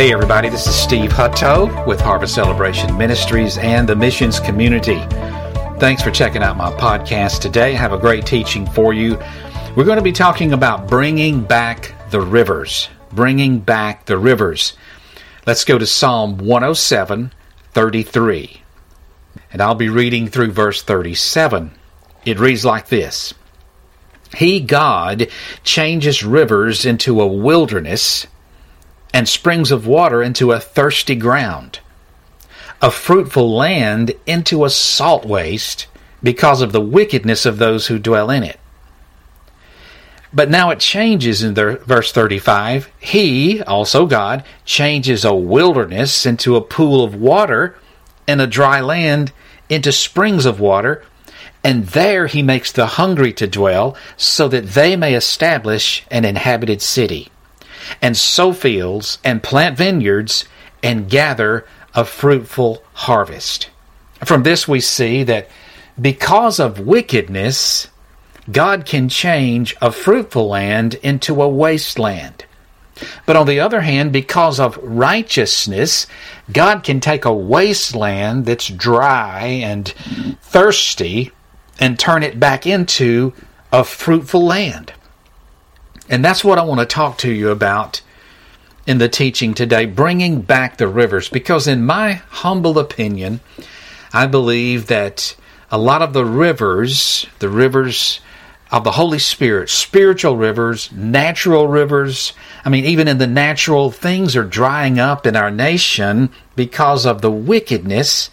Hey, everybody, this is Steve Hutto with Harvest Celebration Ministries and the Missions Community. Thanks for checking out my podcast today. I have a great teaching for you. We're going to be talking about bringing back the rivers. Bringing back the rivers. Let's go to Psalm 107, 33. And I'll be reading through verse 37. It reads like this He, God, changes rivers into a wilderness and springs of water into a thirsty ground, a fruitful land into a salt waste because of the wickedness of those who dwell in it. But now it changes in verse 35. He, also God, changes a wilderness into a pool of water and a dry land into springs of water. And there he makes the hungry to dwell so that they may establish an inhabited city and sow fields and plant vineyards and gather a fruitful harvest. From this, we see that because of wickedness, God can change a fruitful land into a wasteland. But on the other hand, because of righteousness, God can take a wasteland that's dry and thirsty and turn it back into a fruitful land. And that's what I want to talk to you about in the teaching today bringing back the rivers. Because, in my humble opinion, I believe that a lot of the rivers, the rivers of the Holy Spirit, spiritual rivers, natural rivers, I mean, even in the natural, things are drying up in our nation because of the wickedness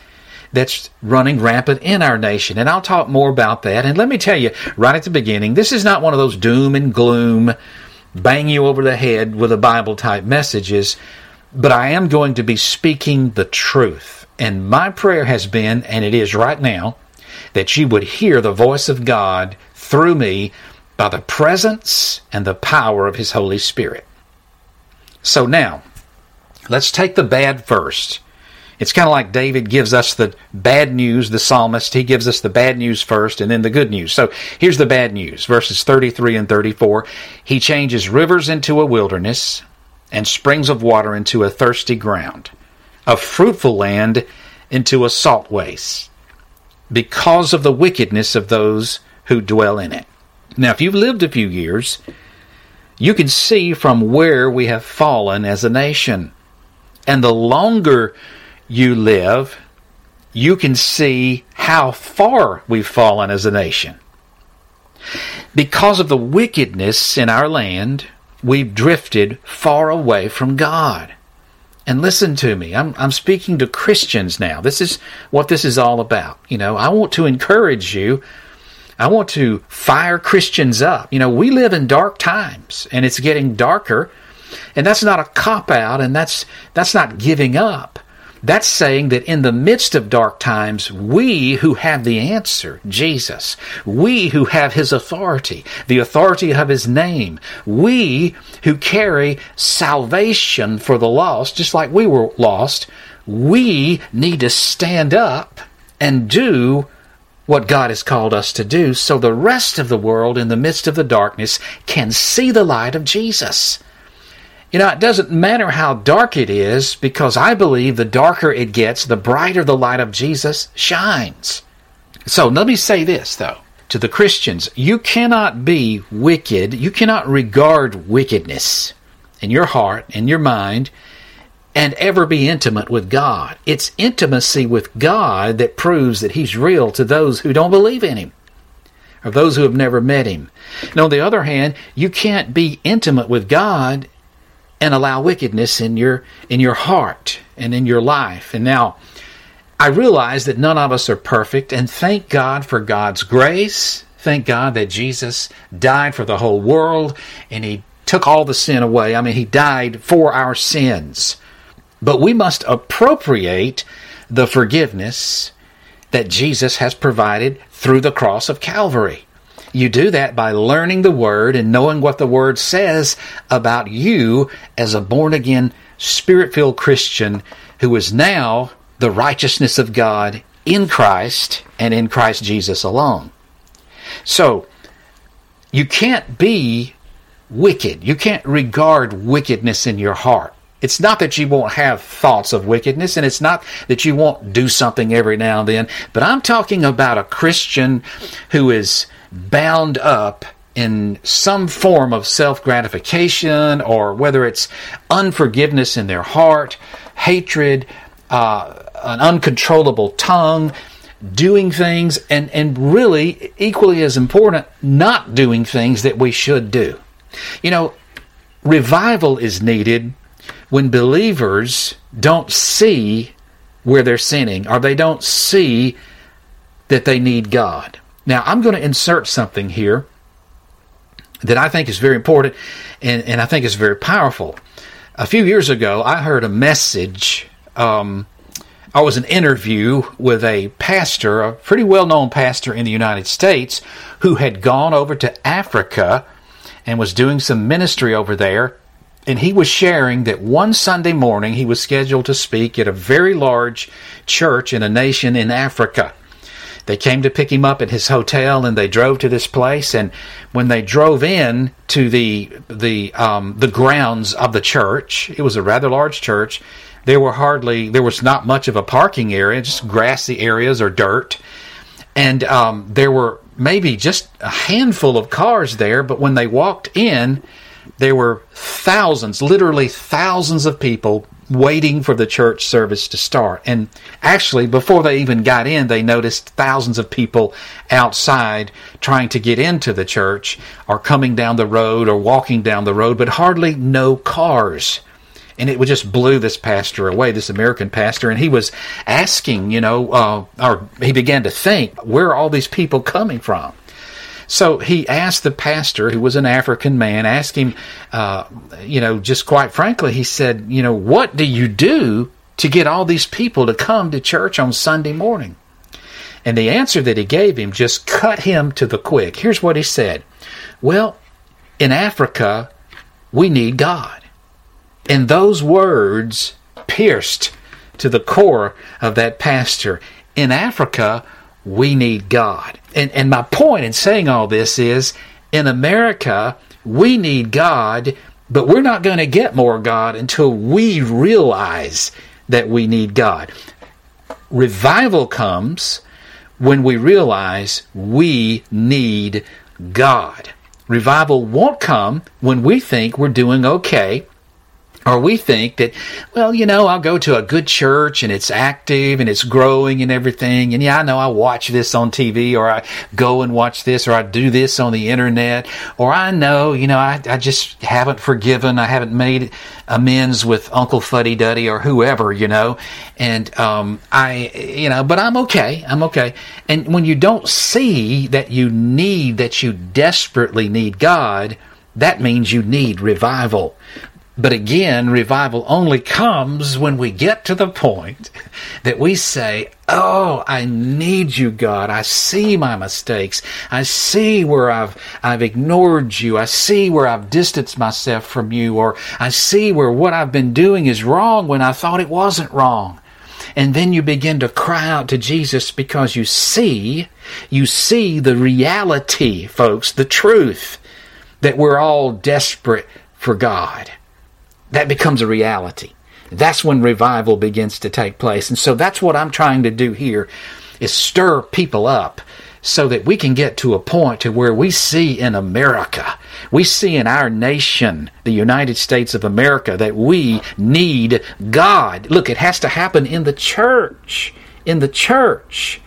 that's running rampant in our nation. And I'll talk more about that. And let me tell you right at the beginning, this is not one of those doom and gloom, bang you over the head with a Bible type messages, but I am going to be speaking the truth. And my prayer has been, and it is right now, that you would hear the voice of God through me by the presence and the power of His Holy Spirit. So now, let's take the bad first. It's kind of like David gives us the bad news, the psalmist. He gives us the bad news first and then the good news. So here's the bad news verses 33 and 34. He changes rivers into a wilderness and springs of water into a thirsty ground, a fruitful land into a salt waste, because of the wickedness of those who dwell in it. Now, if you've lived a few years, you can see from where we have fallen as a nation. And the longer you live, you can see how far we've fallen as a nation. Because of the wickedness in our land, we've drifted far away from God. And listen to me, I'm, I'm speaking to Christians now. This is what this is all about. You know, I want to encourage you. I want to fire Christians up. You know, we live in dark times and it's getting darker. And that's not a cop out and that's that's not giving up. That's saying that in the midst of dark times, we who have the answer, Jesus, we who have His authority, the authority of His name, we who carry salvation for the lost, just like we were lost, we need to stand up and do what God has called us to do so the rest of the world in the midst of the darkness can see the light of Jesus. You know, it doesn't matter how dark it is because I believe the darker it gets, the brighter the light of Jesus shines. So let me say this, though, to the Christians you cannot be wicked, you cannot regard wickedness in your heart, in your mind, and ever be intimate with God. It's intimacy with God that proves that He's real to those who don't believe in Him or those who have never met Him. And on the other hand, you can't be intimate with God and allow wickedness in your in your heart and in your life. And now I realize that none of us are perfect and thank God for God's grace. Thank God that Jesus died for the whole world and he took all the sin away. I mean, he died for our sins. But we must appropriate the forgiveness that Jesus has provided through the cross of Calvary. You do that by learning the Word and knowing what the Word says about you as a born again, spirit filled Christian who is now the righteousness of God in Christ and in Christ Jesus alone. So, you can't be wicked. You can't regard wickedness in your heart. It's not that you won't have thoughts of wickedness, and it's not that you won't do something every now and then, but I'm talking about a Christian who is bound up in some form of self gratification, or whether it's unforgiveness in their heart, hatred, uh, an uncontrollable tongue, doing things, and, and really, equally as important, not doing things that we should do. You know, revival is needed when believers don't see where they're sinning or they don't see that they need God. Now, I'm going to insert something here that I think is very important and, and I think is very powerful. A few years ago, I heard a message. Um, I was an interview with a pastor, a pretty well known pastor in the United States, who had gone over to Africa and was doing some ministry over there and he was sharing that one Sunday morning he was scheduled to speak at a very large church in a nation in Africa. They came to pick him up at his hotel and they drove to this place. And when they drove in to the the um, the grounds of the church, it was a rather large church. There were hardly there was not much of a parking area, just grassy areas or dirt, and um, there were maybe just a handful of cars there. But when they walked in, there were thousands, literally thousands of people waiting for the church service to start. And actually, before they even got in, they noticed thousands of people outside trying to get into the church or coming down the road or walking down the road, but hardly no cars. And it just blew this pastor away, this American pastor. And he was asking, you know, uh, or he began to think, where are all these people coming from? So he asked the pastor, who was an African man, asked him, uh, you know, just quite frankly, he said, you know, what do you do to get all these people to come to church on Sunday morning? And the answer that he gave him just cut him to the quick. Here's what he said Well, in Africa, we need God. And those words pierced to the core of that pastor. In Africa, we need God. And, and my point in saying all this is in America, we need God, but we're not going to get more God until we realize that we need God. Revival comes when we realize we need God. Revival won't come when we think we're doing okay or we think that, well, you know, I'll go to a good church and it's active and it's growing and everything. And yeah, I know I watch this on TV or I go and watch this or I do this on the internet. Or I know, you know, I, I just haven't forgiven. I haven't made amends with Uncle Fuddy Duddy or whoever, you know. And, um, I, you know, but I'm okay. I'm okay. And when you don't see that you need, that you desperately need God, that means you need revival. But again, revival only comes when we get to the point that we say, Oh, I need you, God. I see my mistakes. I see where I've, I've ignored you. I see where I've distanced myself from you, or I see where what I've been doing is wrong when I thought it wasn't wrong. And then you begin to cry out to Jesus because you see, you see the reality, folks, the truth that we're all desperate for God that becomes a reality. That's when revival begins to take place. And so that's what I'm trying to do here is stir people up so that we can get to a point to where we see in America, we see in our nation, the United States of America, that we need God. Look, it has to happen in the church. In the church.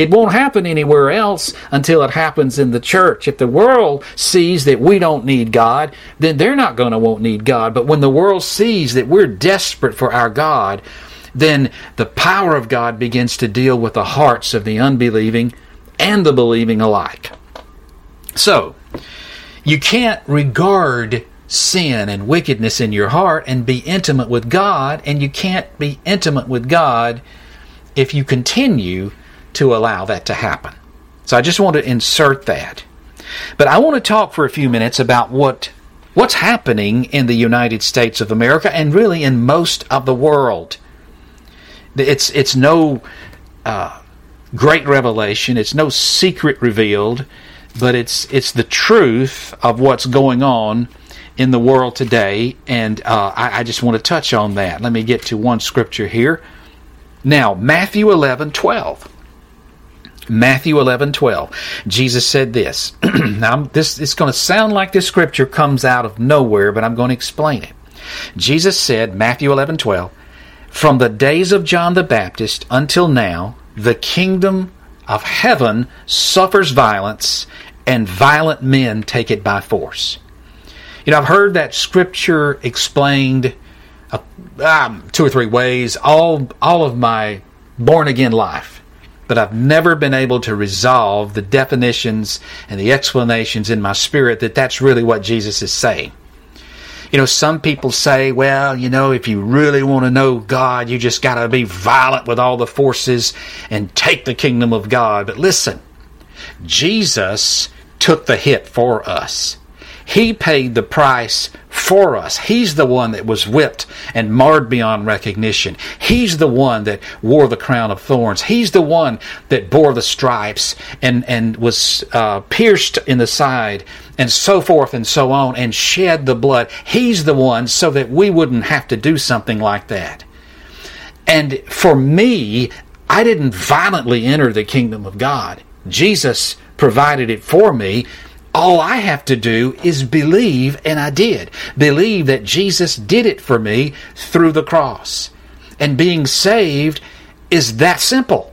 It won't happen anywhere else until it happens in the church. If the world sees that we don't need God, then they're not going to won't need God. But when the world sees that we're desperate for our God, then the power of God begins to deal with the hearts of the unbelieving and the believing alike. So, you can't regard sin and wickedness in your heart and be intimate with God, and you can't be intimate with God if you continue to allow that to happen. So I just want to insert that. But I want to talk for a few minutes about what what's happening in the United States of America and really in most of the world. It's it's no uh, great revelation. It's no secret revealed, but it's it's the truth of what's going on in the world today, and uh, I, I just want to touch on that. Let me get to one scripture here. Now, Matthew 11 12. Matthew 11, 12. Jesus said this. now, this it's going to sound like this scripture comes out of nowhere, but I'm going to explain it. Jesus said, Matthew 11, 12, From the days of John the Baptist until now, the kingdom of heaven suffers violence, and violent men take it by force. You know, I've heard that scripture explained uh, um, two or three ways all all of my born again life, but I've never been able to resolve the definitions and the explanations in my spirit that that's really what Jesus is saying. You know, some people say, well, you know, if you really want to know God, you just got to be violent with all the forces and take the kingdom of God. But listen, Jesus took the hit for us. He paid the price for us. He's the one that was whipped and marred beyond recognition. He's the one that wore the crown of thorns. He's the one that bore the stripes and, and was uh, pierced in the side and so forth and so on and shed the blood. He's the one so that we wouldn't have to do something like that. And for me, I didn't violently enter the kingdom of God. Jesus provided it for me all I have to do is believe, and I did. Believe that Jesus did it for me through the cross. And being saved is that simple.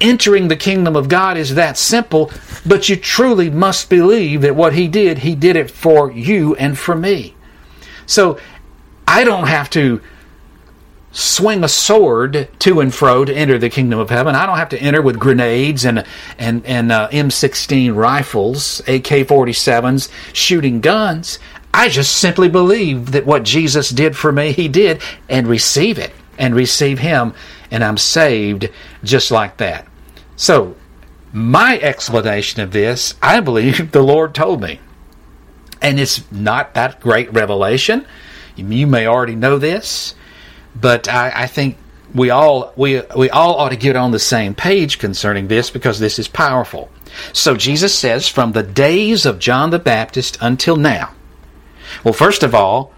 Entering the kingdom of God is that simple, but you truly must believe that what He did, He did it for you and for me. So I don't have to swing a sword to and fro to enter the kingdom of heaven. I don't have to enter with grenades and and and uh, M16 rifles, AK-47s, shooting guns. I just simply believe that what Jesus did for me, He did, and receive it and receive Him, and I'm saved just like that. So, my explanation of this, I believe the Lord told me, and it's not that great revelation. You may already know this but I, I think we all we we all ought to get on the same page concerning this because this is powerful. So Jesus says, from the days of John the Baptist until now. Well, first of all,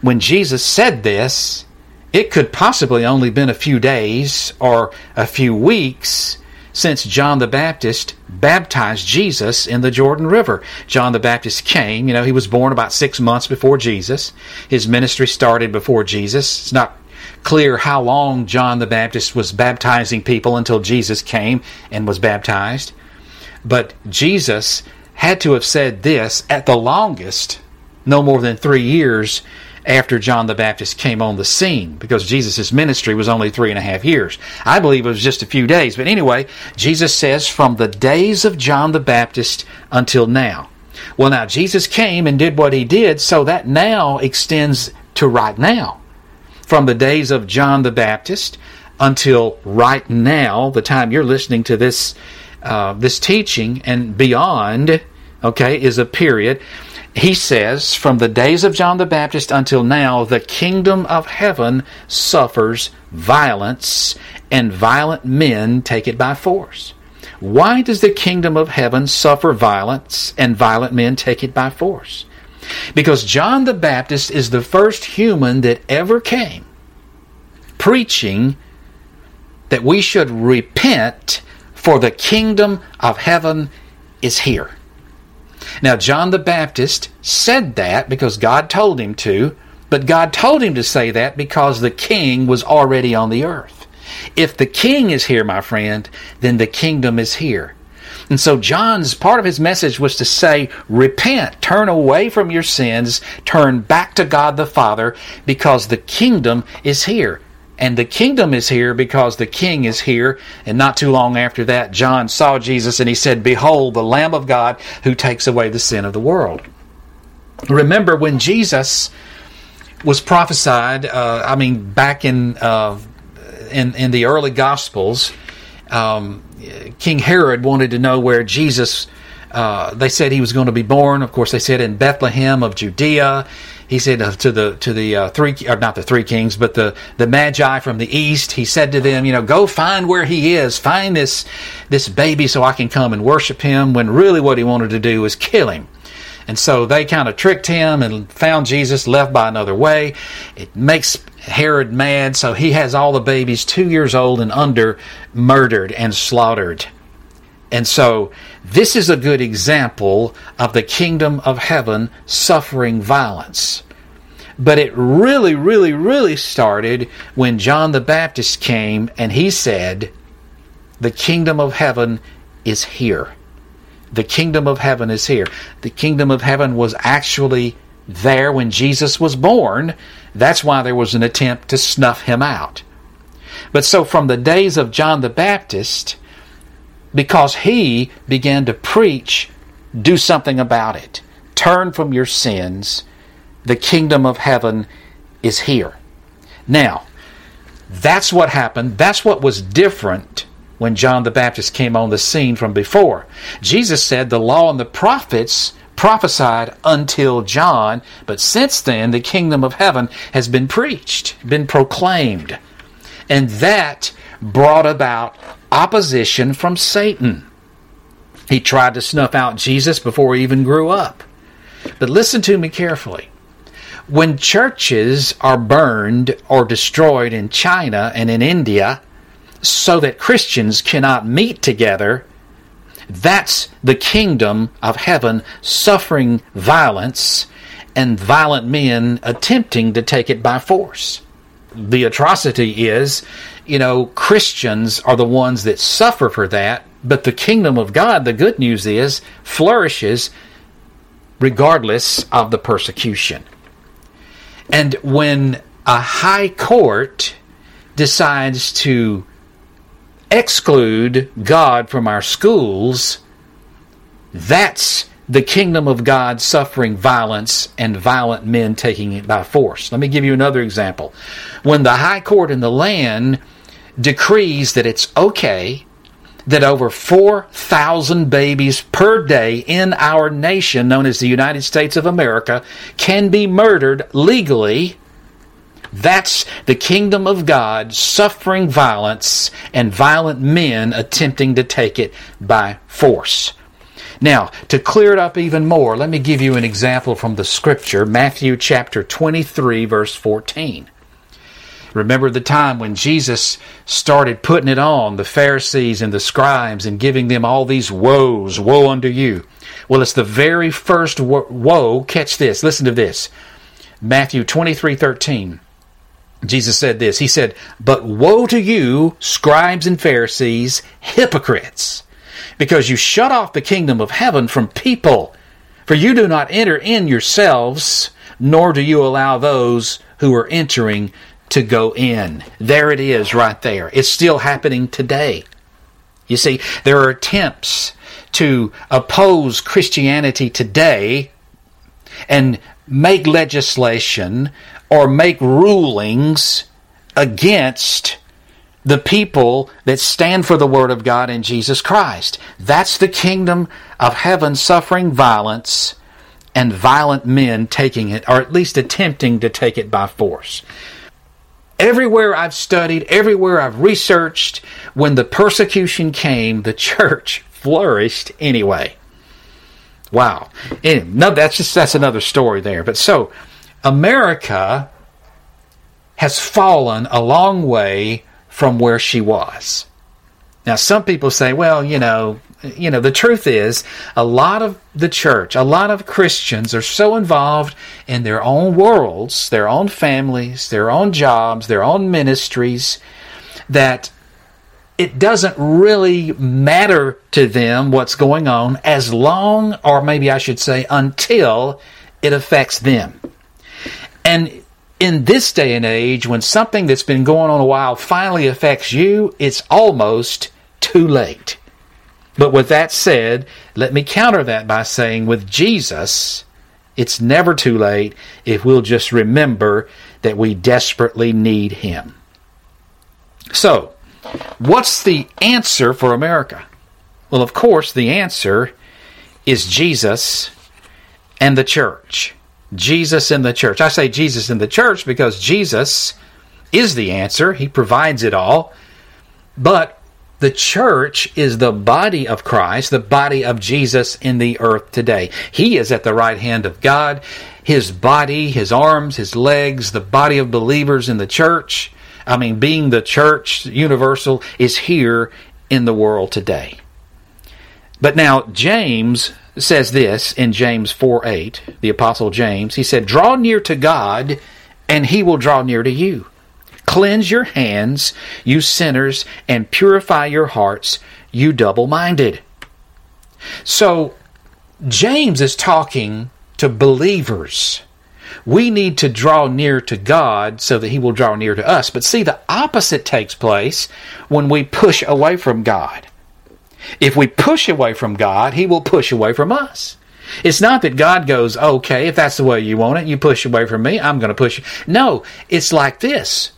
when Jesus said this, it could possibly only been a few days or a few weeks since John the Baptist baptized Jesus in the Jordan River. John the Baptist came, you know, he was born about six months before Jesus. His ministry started before Jesus. It's not clear how long John the Baptist was baptizing people until Jesus came and was baptized. But Jesus had to have said this at the longest, no more than three years after John the Baptist came on the scene, because Jesus' ministry was only three and a half years. I believe it was just a few days. But anyway, Jesus says, from the days of John the Baptist until now. Well, now, Jesus came and did what he did, so that now extends to right now from the days of John the Baptist until right now, the time you're listening to this uh, this teaching and beyond, okay, is a period. He says, from the days of John the Baptist until now, the kingdom of heaven suffers violence, and violent men take it by force. Why does the kingdom of heaven suffer violence, and violent men take it by force? Because John the Baptist is the first human that ever came preaching that we should repent, for the kingdom of heaven is here. Now, John the Baptist said that because God told him to, but God told him to say that because the king was already on the earth. If the king is here, my friend, then the kingdom is here. And so John's part of his message was to say, repent, turn away from your sins, turn back to God the Father, because the kingdom is here. And the kingdom is here because the king is here. And not too long after that, John saw Jesus and he said, Behold, the Lamb of God who takes away the sin of the world. Remember when Jesus was prophesied, uh, I mean, back in, uh, in, in the early Gospels, um, King Herod wanted to know where Jesus, uh, they said he was going to be born. Of course, they said in Bethlehem of Judea. He said uh, to the to the uh, three, or not the three kings, but the the magi from the east. He said to them, you know, go find where he is, find this this baby, so I can come and worship him. When really what he wanted to do was kill him. And so they kind of tricked him and found Jesus left by another way. It makes Herod mad, so he has all the babies two years old and under murdered and slaughtered. And so this is a good example of the kingdom of heaven suffering violence. But it really, really, really started when John the Baptist came and he said, The kingdom of heaven is here. The kingdom of heaven is here. The kingdom of heaven was actually there when Jesus was born. That's why there was an attempt to snuff him out. But so from the days of John the Baptist, because he began to preach, do something about it. Turn from your sins. The kingdom of heaven is here. Now, that's what happened. That's what was different when John the Baptist came on the scene from before. Jesus said the law and the prophets prophesied until John, but since then the kingdom of heaven has been preached, been proclaimed. And that brought about opposition from Satan. He tried to snuff out Jesus before he even grew up. But listen to me carefully. When churches are burned or destroyed in China and in India, so that Christians cannot meet together, that's the kingdom of heaven suffering violence and violent men attempting to take it by force. The atrocity is, you know, Christians are the ones that suffer for that, but the kingdom of God, the good news is, flourishes regardless of the persecution. And when a high court decides to exclude God from our schools, that's the kingdom of God suffering violence and violent men taking it by force. Let me give you another example. When the high court in the land decrees that it's okay that over 4,000 babies per day in our nation, known as the United States of America, can be murdered legally that's the kingdom of God suffering violence and violent men attempting to take it by force. Now, to clear it up even more, let me give you an example from the scripture, Matthew chapter 23, verse 14. Remember the time when Jesus started putting it on the Pharisees and the scribes and giving them all these woes, woe unto you. Well, it's the very first woe. Catch this. Listen to this. Matthew 23, 13. Jesus said this He said, But woe to you, scribes and Pharisees, hypocrites, because you shut off the kingdom of heaven from people. For you do not enter in yourselves, nor do you allow those who are entering to go in. There it is, right there. It's still happening today. You see, there are attempts to oppose Christianity today and make legislation or make rulings against the people that stand for the Word of God in Jesus Christ. That's the kingdom of heaven suffering violence and violent men taking it, or at least attempting to take it by force. Everywhere I've studied, everywhere I've researched, when the persecution came, the church flourished anyway. Wow. Anyway, no, that's just that's another story there. But so America has fallen a long way from where she was. Now, some people say, well, you know, you know, the truth is, a lot of the church, a lot of Christians are so involved in their own worlds, their own families, their own jobs, their own ministries, that it doesn't really matter to them what's going on as long, or maybe I should say, until it affects them. And in this day and age, when something that's been going on a while finally affects you, it's almost too late. But with that said, let me counter that by saying with Jesus, it's never too late if we'll just remember that we desperately need Him. So, what's the answer for America? Well, of course, the answer is Jesus and the church. Jesus in the church. I say Jesus in the church because Jesus is the answer. He provides it all. But the church is the body of Christ, the body of Jesus in the earth today. He is at the right hand of God. His body, his arms, his legs, the body of believers in the church, I mean, being the church universal, is here in the world today. But now, James says this in James 4 8, the Apostle James. He said, Draw near to God, and he will draw near to you. Cleanse your hands, you sinners, and purify your hearts, you double minded. So, James is talking to believers. We need to draw near to God so that He will draw near to us. But see, the opposite takes place when we push away from God. If we push away from God, He will push away from us. It's not that God goes, okay, if that's the way you want it, you push away from me, I'm going to push you. No, it's like this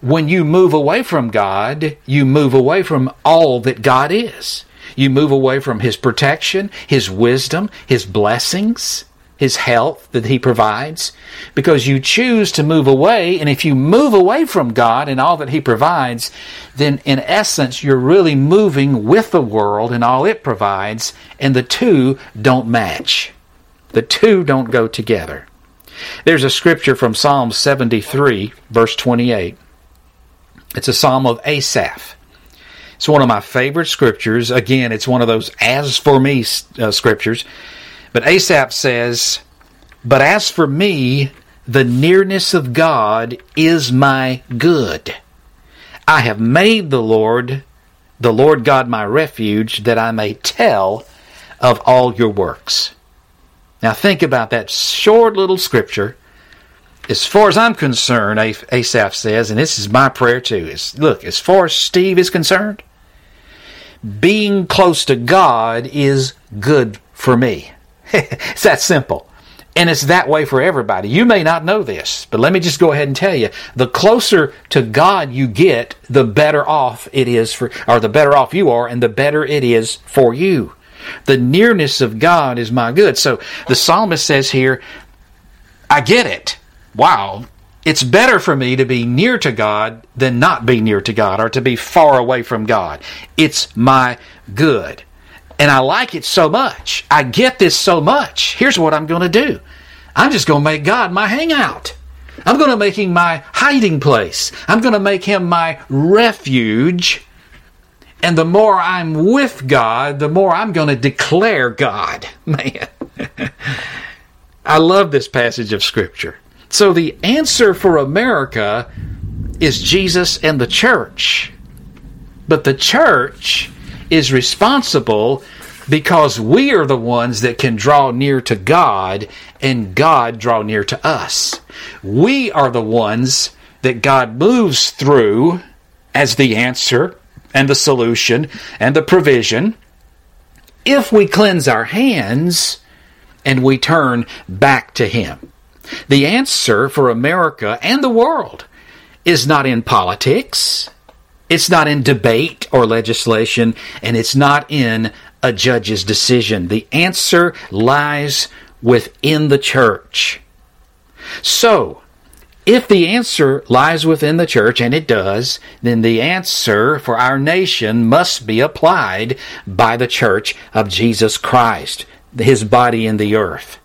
when you move away from God, you move away from all that God is. You move away from His protection, His wisdom, His blessings, His health that He provides, because you choose to move away. And if you move away from God and all that He provides, then in essence, you're really moving with the world and all it provides, and the two don't match. The two don't go together. There's a scripture from Psalm 73, verse 28. It's a psalm of Asaph. It's one of my favorite scriptures. Again, it's one of those as for me uh, scriptures. But Asaph says, But as for me, the nearness of God is my good. I have made the Lord, the Lord God, my refuge, that I may tell of all your works. Now think about that short little scripture as far as I'm concerned, Asaph says, and this is my prayer too, is look, as far as Steve is concerned, being close to God is good for me. it's that simple. And it's that way for everybody. You may not know this, but let me just go ahead and tell you the closer to God you get, the better off it is for, or the better off you are, and the better it is for you. The nearness of God is my good. So the psalmist says here, I get it wow, it's better for me to be near to God than not be near to God or to be far away from God. It's my good. And I like it so much. I get this so much. Here's what I'm going to do I'm just going to make God my hangout. I'm going to make him my hiding place. I'm going to make him my refuge. And the more I'm with God, the more I'm going to declare God. Man. I love this passage of Scripture. So the answer for America is Jesus and the church. But the church is responsible because we are the ones that can draw near to God and God draw near to us. We are the ones that God moves through as the answer and the solution and the provision if we cleanse our hands and we turn back to Him. The answer for America and the world is not in politics, it's not in debate or legislation, and it's not in a judge's decision. The answer lies within the church. So, if the answer lies within the church, and it does, then the answer for our nation must be applied by the church of Jesus Christ, his body in the earth.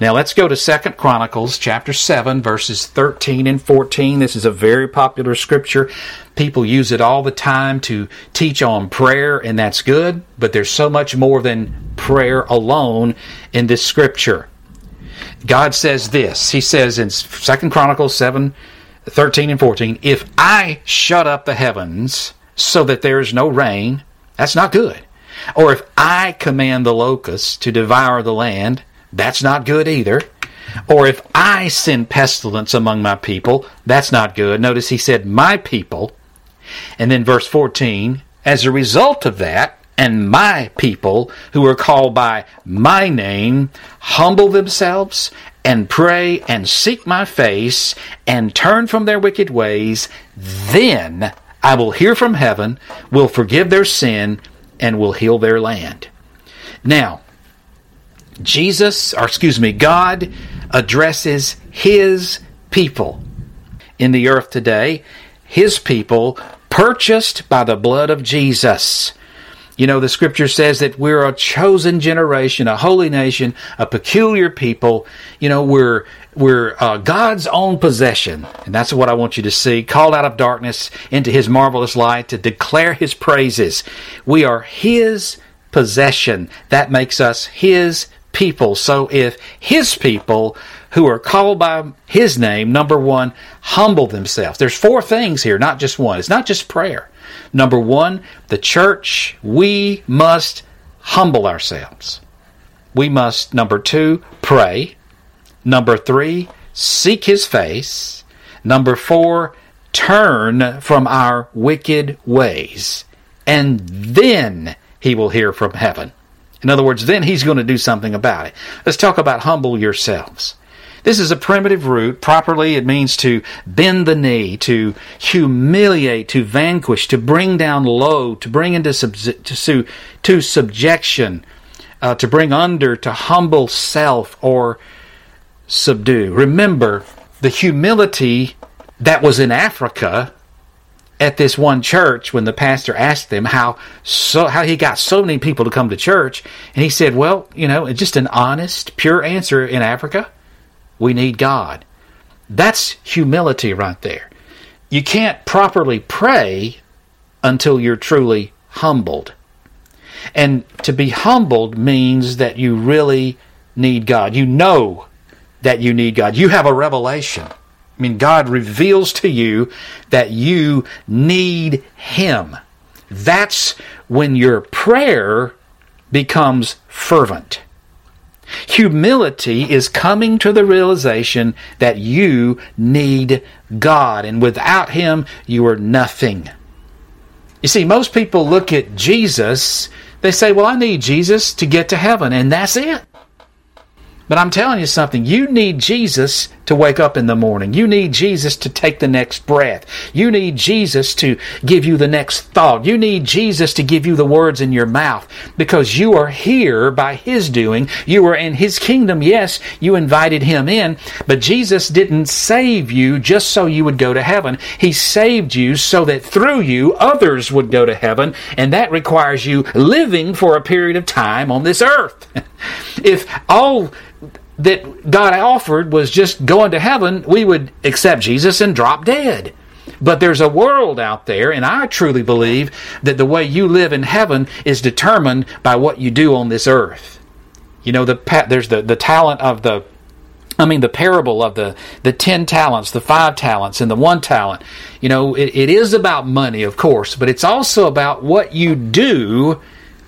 Now let's go to Second Chronicles chapter 7 verses 13 and 14. This is a very popular scripture. People use it all the time to teach on prayer and that's good, but there's so much more than prayer alone in this scripture. God says this. He says in Second Chronicles 7 13 and 14, if I shut up the heavens so that there is no rain, that's not good. Or if I command the locusts to devour the land, that's not good either. Or if I send pestilence among my people, that's not good. Notice he said, my people. And then verse 14, as a result of that, and my people who are called by my name humble themselves and pray and seek my face and turn from their wicked ways, then I will hear from heaven, will forgive their sin, and will heal their land. Now, Jesus, or excuse me, God addresses His people in the earth today. His people purchased by the blood of Jesus. You know, the scripture says that we're a chosen generation, a holy nation, a peculiar people. You know, we're we're uh, God's own possession, and that's what I want you to see. Called out of darkness into His marvelous light to declare His praises. We are His possession. That makes us His people. So if His people who are called by His name, number one, humble themselves. There's four things here, not just one. It's not just prayer. Number one, the church, we must humble ourselves. We must, number two, pray. Number three, seek his face. Number four, turn from our wicked ways. And then he will hear from heaven. In other words, then he's going to do something about it. Let's talk about humble yourselves. This is a primitive root. Properly, it means to bend the knee, to humiliate, to vanquish, to bring down low, to bring into to, to subjection, uh, to bring under, to humble self or subdue. Remember the humility that was in Africa at this one church when the pastor asked them how so how he got so many people to come to church and he said well you know just an honest pure answer in africa we need God. That's humility right there. You can't properly pray until you're truly humbled. And to be humbled means that you really need God. You know that you need God. You have a revelation. I mean, God reveals to you that you need Him. That's when your prayer becomes fervent. Humility is coming to the realization that you need God, and without Him, you are nothing. You see, most people look at Jesus, they say, Well, I need Jesus to get to heaven, and that's it. But I'm telling you something, you need Jesus to wake up in the morning. You need Jesus to take the next breath. You need Jesus to give you the next thought. You need Jesus to give you the words in your mouth because you are here by His doing. You are in His kingdom. Yes, you invited Him in, but Jesus didn't save you just so you would go to heaven. He saved you so that through you others would go to heaven, and that requires you living for a period of time on this earth. if all that God offered was just going to heaven, we would accept Jesus and drop dead. But there's a world out there, and I truly believe that the way you live in heaven is determined by what you do on this earth. You know, the there's the, the talent of the I mean, the parable of the, the 10 talents, the 5 talents, and the 1 talent. You know, it, it is about money, of course, but it's also about what you do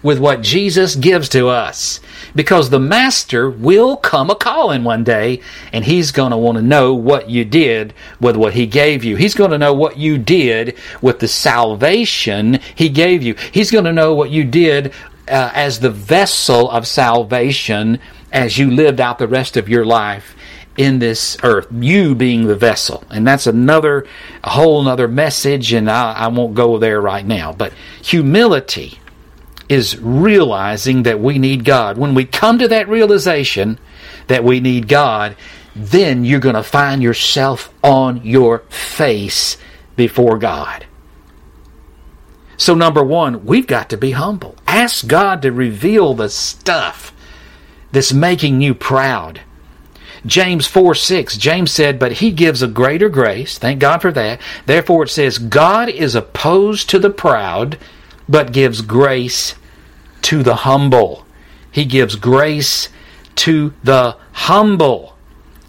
with what Jesus gives to us. Because the Master will come a calling one day, and He's going to want to know what you did with what He gave you. He's going to know what you did with the salvation He gave you. He's going to know what you did uh, as the vessel of salvation as you lived out the rest of your life in this earth, you being the vessel. And that's another, a whole other message, and I, I won't go there right now. But humility is realizing that we need God. When we come to that realization that we need God, then you're going to find yourself on your face before God. So, number one, we've got to be humble. Ask God to reveal the stuff that's making you proud. James 4 6, James said, But he gives a greater grace. Thank God for that. Therefore, it says, God is opposed to the proud, but gives grace to the humble. He gives grace to the humble.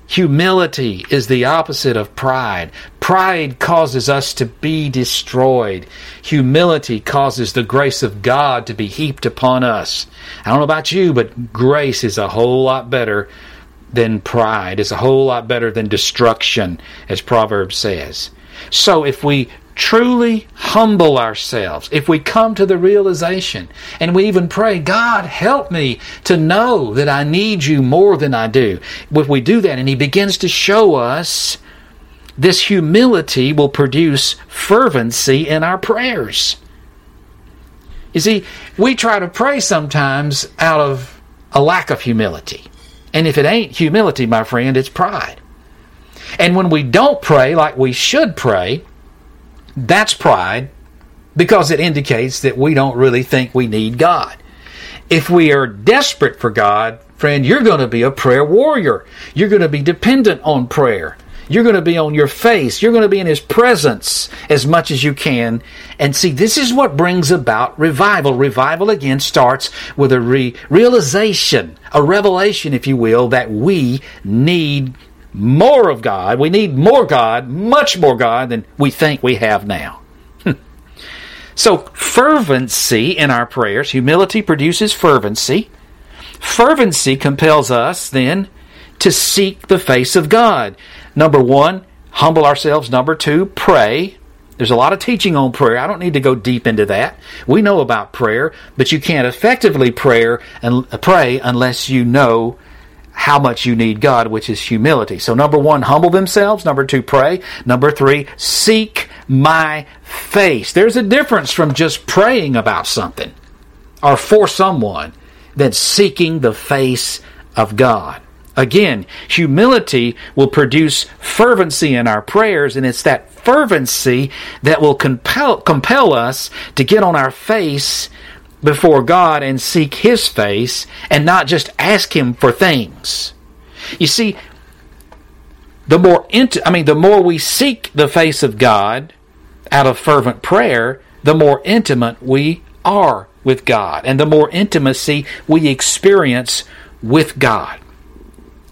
Humility is the opposite of pride. Pride causes us to be destroyed. Humility causes the grace of God to be heaped upon us. I don't know about you, but grace is a whole lot better than pride. It's a whole lot better than destruction, as Proverbs says. So if we truly humble ourselves, if we come to the realization and we even pray, God, help me to know that I need you more than I do, if we do that and He begins to show us, this humility will produce fervency in our prayers. You see, we try to pray sometimes out of a lack of humility. And if it ain't humility, my friend, it's pride. And when we don't pray like we should pray, that's pride. because it indicates that we don't really think we need God. If we are desperate for God, friend, you're going to be a prayer warrior. You're going to be dependent on prayer. You're going to be on your face. You're going to be in His presence as much as you can. And see, this is what brings about revival. Revival again starts with a re- realization, a revelation, if you will, that we need more of God. We need more God, much more God than we think we have now. so, fervency in our prayers, humility produces fervency. Fervency compels us then to seek the face of God. Number one, humble ourselves. Number two, pray. There's a lot of teaching on prayer. I don't need to go deep into that. We know about prayer, but you can't effectively prayer and pray unless you know how much you need God, which is humility. So number one, humble themselves. Number two, pray. Number three, seek my face. There's a difference from just praying about something or for someone than seeking the face of God. Again, humility will produce fervency in our prayers, and it's that fervency that will compel, compel us to get on our face before God and seek His face and not just ask Him for things. You see, the more I mean, the more we seek the face of God out of fervent prayer, the more intimate we are with God, and the more intimacy we experience with God.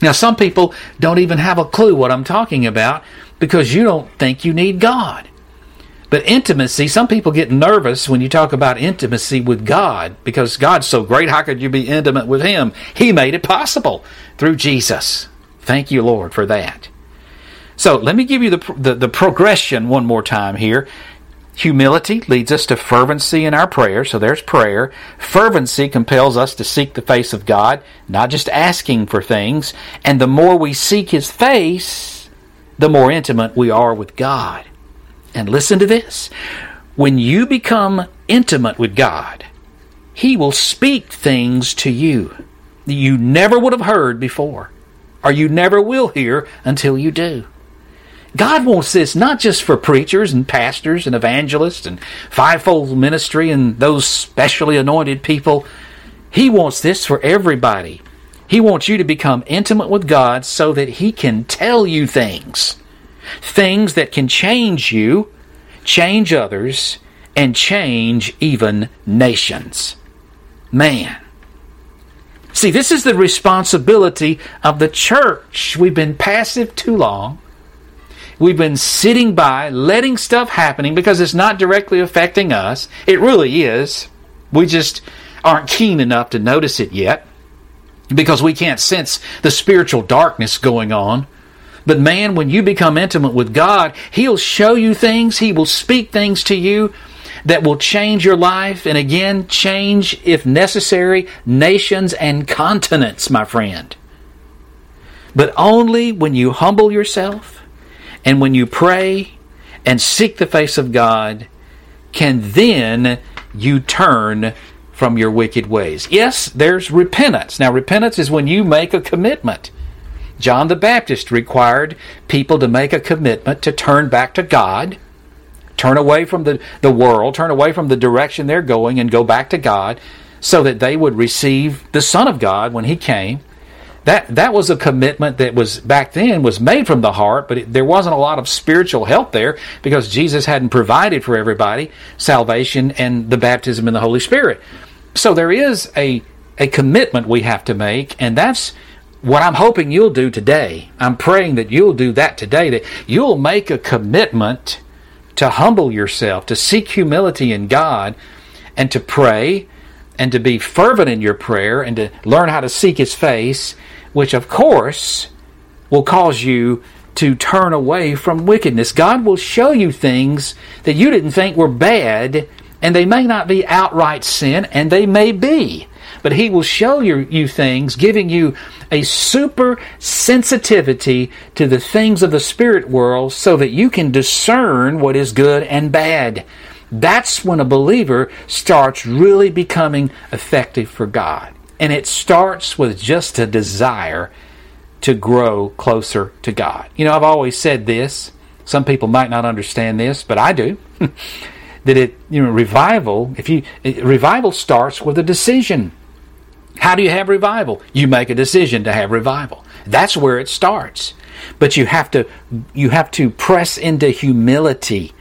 Now, some people don't even have a clue what I'm talking about because you don't think you need God. But intimacy, some people get nervous when you talk about intimacy with God because God's so great. How could you be intimate with Him? He made it possible through Jesus. Thank you, Lord, for that. So let me give you the, the, the progression one more time here. Humility leads us to fervency in our prayer. So there's prayer. Fervency compels us to seek the face of God, not just asking for things. And the more we seek His face, the more intimate we are with God. And listen to this when you become intimate with God, He will speak things to you that you never would have heard before, or you never will hear until you do. God wants this not just for preachers and pastors and evangelists and fivefold ministry and those specially anointed people. He wants this for everybody. He wants you to become intimate with God so that He can tell you things. Things that can change you, change others, and change even nations. Man. See, this is the responsibility of the church. We've been passive too long. We've been sitting by, letting stuff happening because it's not directly affecting us. It really is. We just aren't keen enough to notice it yet because we can't sense the spiritual darkness going on. But man, when you become intimate with God, He'll show you things, He will speak things to you that will change your life and again change, if necessary, nations and continents, my friend. But only when you humble yourself and when you pray and seek the face of God, can then you turn from your wicked ways. Yes, there's repentance. Now, repentance is when you make a commitment. John the Baptist required people to make a commitment to turn back to God, turn away from the, the world, turn away from the direction they're going, and go back to God so that they would receive the Son of God when He came that that was a commitment that was back then was made from the heart, but it, there wasn't a lot of spiritual help there because Jesus hadn't provided for everybody salvation and the baptism in the Holy Spirit. So there is a a commitment we have to make, and that's what I'm hoping you'll do today. I'm praying that you'll do that today. That you'll make a commitment to humble yourself, to seek humility in God, and to pray and to be fervent in your prayer and to learn how to seek His face which of course will cause you to turn away from wickedness. God will show you things that you didn't think were bad, and they may not be outright sin, and they may be. But He will show you, you things, giving you a super sensitivity to the things of the spirit world so that you can discern what is good and bad. That's when a believer starts really becoming effective for God. And it starts with just a desire to grow closer to God. You know, I've always said this. Some people might not understand this, but I do. that it, you know, revival, if you, revival starts with a decision. How do you have revival? You make a decision to have revival. That's where it starts. But you have to, you have to press into humility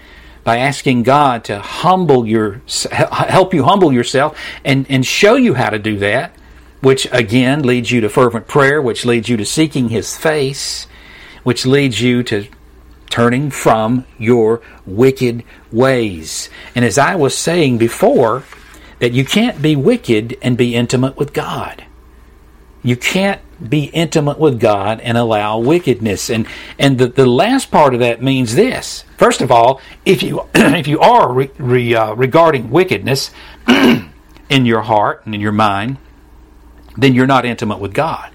by asking God to humble your, help you humble yourself and, and show you how to do that, which again leads you to fervent prayer, which leads you to seeking His face, which leads you to turning from your wicked ways. And as I was saying before, that you can't be wicked and be intimate with God. You can't be intimate with God and allow wickedness. And and the, the last part of that means this. First of all, if you if you are re, re, uh, regarding wickedness in your heart and in your mind, then you're not intimate with God.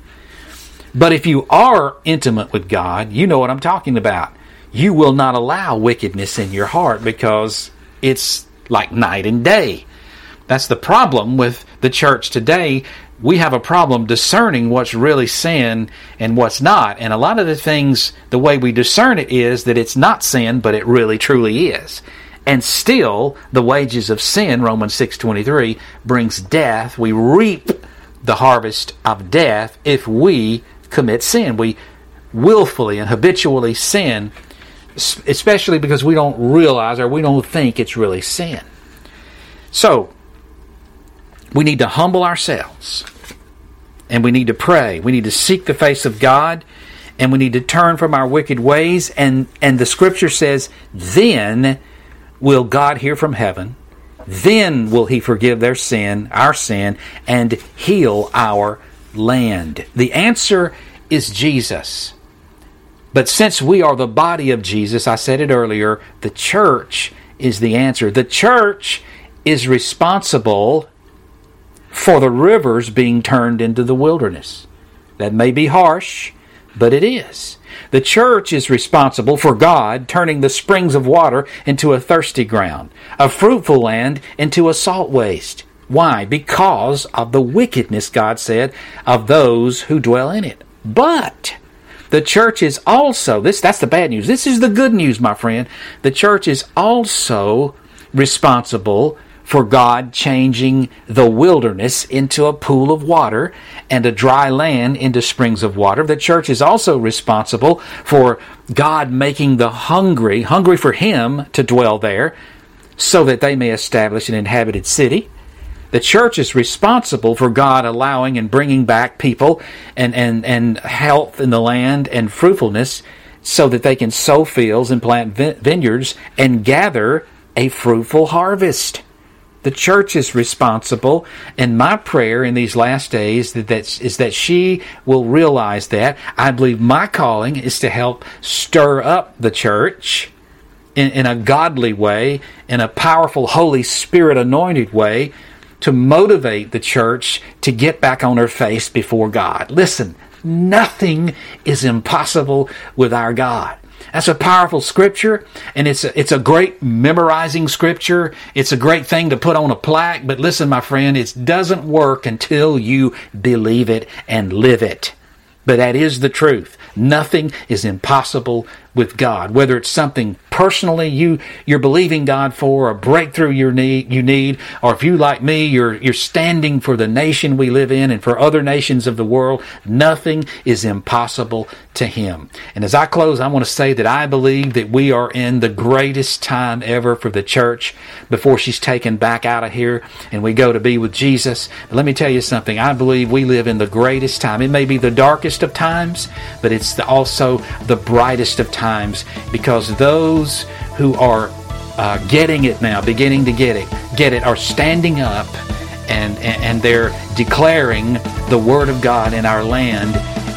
But if you are intimate with God, you know what I'm talking about you will not allow wickedness in your heart because it's like night and day. That's the problem with the church today. We have a problem discerning what's really sin and what's not. And a lot of the things, the way we discern it is that it's not sin, but it really truly is. And still, the wages of sin, Romans 6.23, brings death. We reap the harvest of death if we commit sin. We willfully and habitually sin especially because we don't realize or we don't think it's really sin. So, we need to humble ourselves. And we need to pray. We need to seek the face of God. And we need to turn from our wicked ways. And and the scripture says then will God hear from heaven. Then will he forgive their sin our sin and heal our land. The answer is Jesus. But since we are the body of Jesus, I said it earlier, the church is the answer. The church is responsible for the rivers being turned into the wilderness. That may be harsh, but it is. The church is responsible for God turning the springs of water into a thirsty ground, a fruitful land into a salt waste. Why? Because of the wickedness, God said, of those who dwell in it. But the church is also, this that's the bad news. This is the good news, my friend. The church is also responsible for God changing the wilderness into a pool of water and a dry land into springs of water. The church is also responsible for God making the hungry, hungry for Him to dwell there, so that they may establish an inhabited city. The church is responsible for God allowing and bringing back people and, and, and health in the land and fruitfulness so that they can sow fields and plant vineyards and gather a fruitful harvest. The church is responsible, and my prayer in these last days is that she will realize that. I believe my calling is to help stir up the church in, in a godly way, in a powerful Holy Spirit anointed way, to motivate the church to get back on her face before God. Listen, nothing is impossible with our God. That's a powerful scripture, and it's a, it's a great memorizing scripture. It's a great thing to put on a plaque, but listen, my friend, it doesn't work until you believe it and live it. But that is the truth. Nothing is impossible with God. Whether it's something personally you you're believing God for, a breakthrough you need you need, or if you like me, you're you're standing for the nation we live in and for other nations of the world, nothing is impossible to him. And as I close, I want to say that I believe that we are in the greatest time ever for the church before she's taken back out of here and we go to be with Jesus. But let me tell you something. I believe we live in the greatest time. It may be the darkest of times, but it's also the brightest of times because those those who are uh, getting it now, beginning to get it, get it, are standing up and, and, and they're declaring the Word of God in our land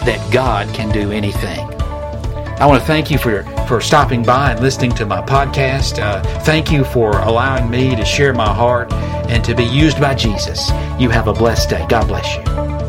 that God can do anything. I want to thank you for, for stopping by and listening to my podcast. Uh, thank you for allowing me to share my heart and to be used by Jesus. You have a blessed day. God bless you.